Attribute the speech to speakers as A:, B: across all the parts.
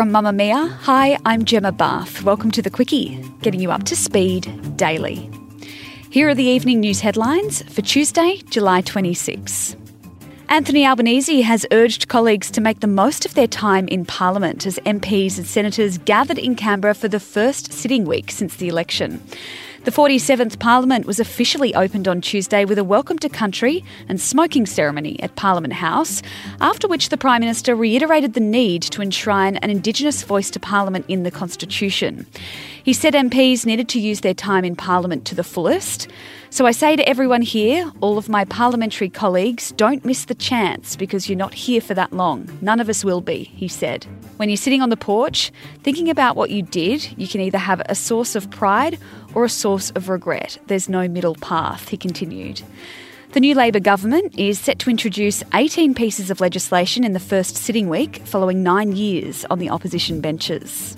A: From Mamamia. hi, I'm Gemma Bath. Welcome to the Quicky, getting you up to speed daily. Here are the evening news headlines for Tuesday, July 26. Anthony Albanese has urged colleagues to make the most of their time in Parliament as MPs and senators gathered in Canberra for the first sitting week since the election. The 47th Parliament was officially opened on Tuesday with a welcome to country and smoking ceremony at Parliament House, after which the Prime Minister reiterated the need to enshrine an Indigenous voice to Parliament in the Constitution. He said MPs needed to use their time in Parliament to the fullest. So I say to everyone here, all of my parliamentary colleagues, don't miss the chance because you're not here for that long. None of us will be, he said. When you're sitting on the porch, thinking about what you did, you can either have a source of pride or a source of regret. There's no middle path, he continued. The new Labor government is set to introduce 18 pieces of legislation in the first sitting week, following nine years on the opposition benches.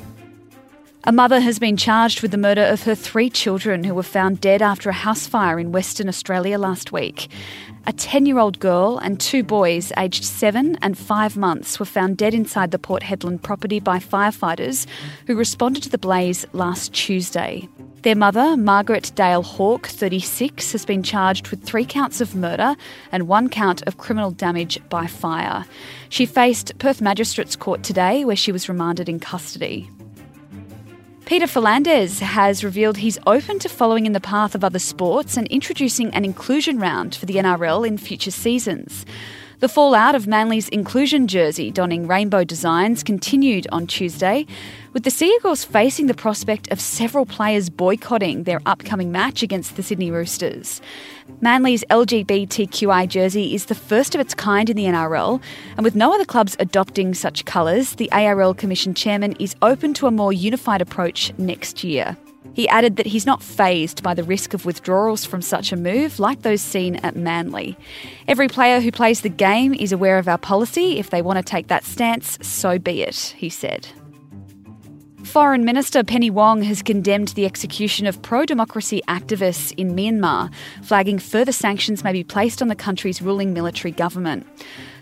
A: A mother has been charged with the murder of her three children who were found dead after a house fire in Western Australia last week. A 10 year old girl and two boys, aged seven and five months, were found dead inside the Port Hedland property by firefighters who responded to the blaze last Tuesday. Their mother, Margaret Dale Hawke, 36, has been charged with three counts of murder and one count of criminal damage by fire. She faced Perth Magistrates Court today, where she was remanded in custody. Peter V'landys has revealed he's open to following in the path of other sports and introducing an inclusion round for the NRL in future seasons. The fallout of Manly's inclusion jersey donning rainbow designs continued on Tuesday, with the Sea Eagles facing the prospect of several players boycotting their upcoming match against the Sydney Roosters. Manly's LGBTQI jersey is the first of its kind in the NRL, and with no other clubs adopting such colours, the ARL Commission chairman is open to a more unified approach next year. He added that he's not phased by the risk of withdrawals from such a move like those seen at Manly. Every player who plays the game is aware of our policy. If they want to take that stance, so be it, he said. Foreign Minister Penny Wong has condemned the execution of pro democracy activists in Myanmar, flagging further sanctions may be placed on the country's ruling military government.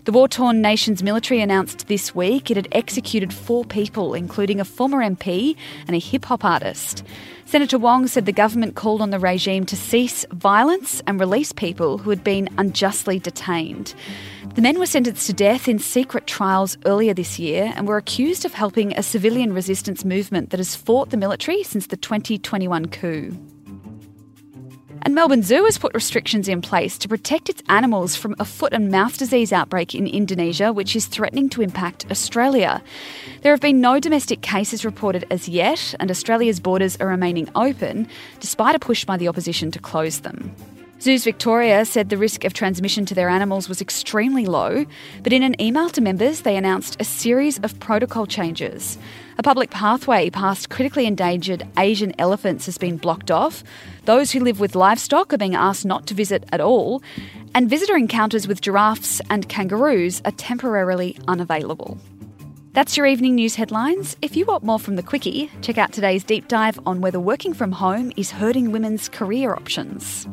A: The war torn nation's military announced this week it had executed four people, including a former MP and a hip hop artist. Senator Wong said the government called on the regime to cease violence and release people who had been unjustly detained. The men were sentenced to death in secret trials earlier this year and were accused of helping a civilian resistance movement that has fought the military since the 2021 coup. And Melbourne Zoo has put restrictions in place to protect its animals from a foot and mouth disease outbreak in Indonesia, which is threatening to impact Australia. There have been no domestic cases reported as yet, and Australia's borders are remaining open, despite a push by the opposition to close them. Zoos Victoria said the risk of transmission to their animals was extremely low, but in an email to members, they announced a series of protocol changes. A public pathway past critically endangered Asian elephants has been blocked off. Those who live with livestock are being asked not to visit at all, and visitor encounters with giraffes and kangaroos are temporarily unavailable. That's your evening news headlines. If you want more from the Quicky, check out today's deep dive on whether working from home is hurting women's career options.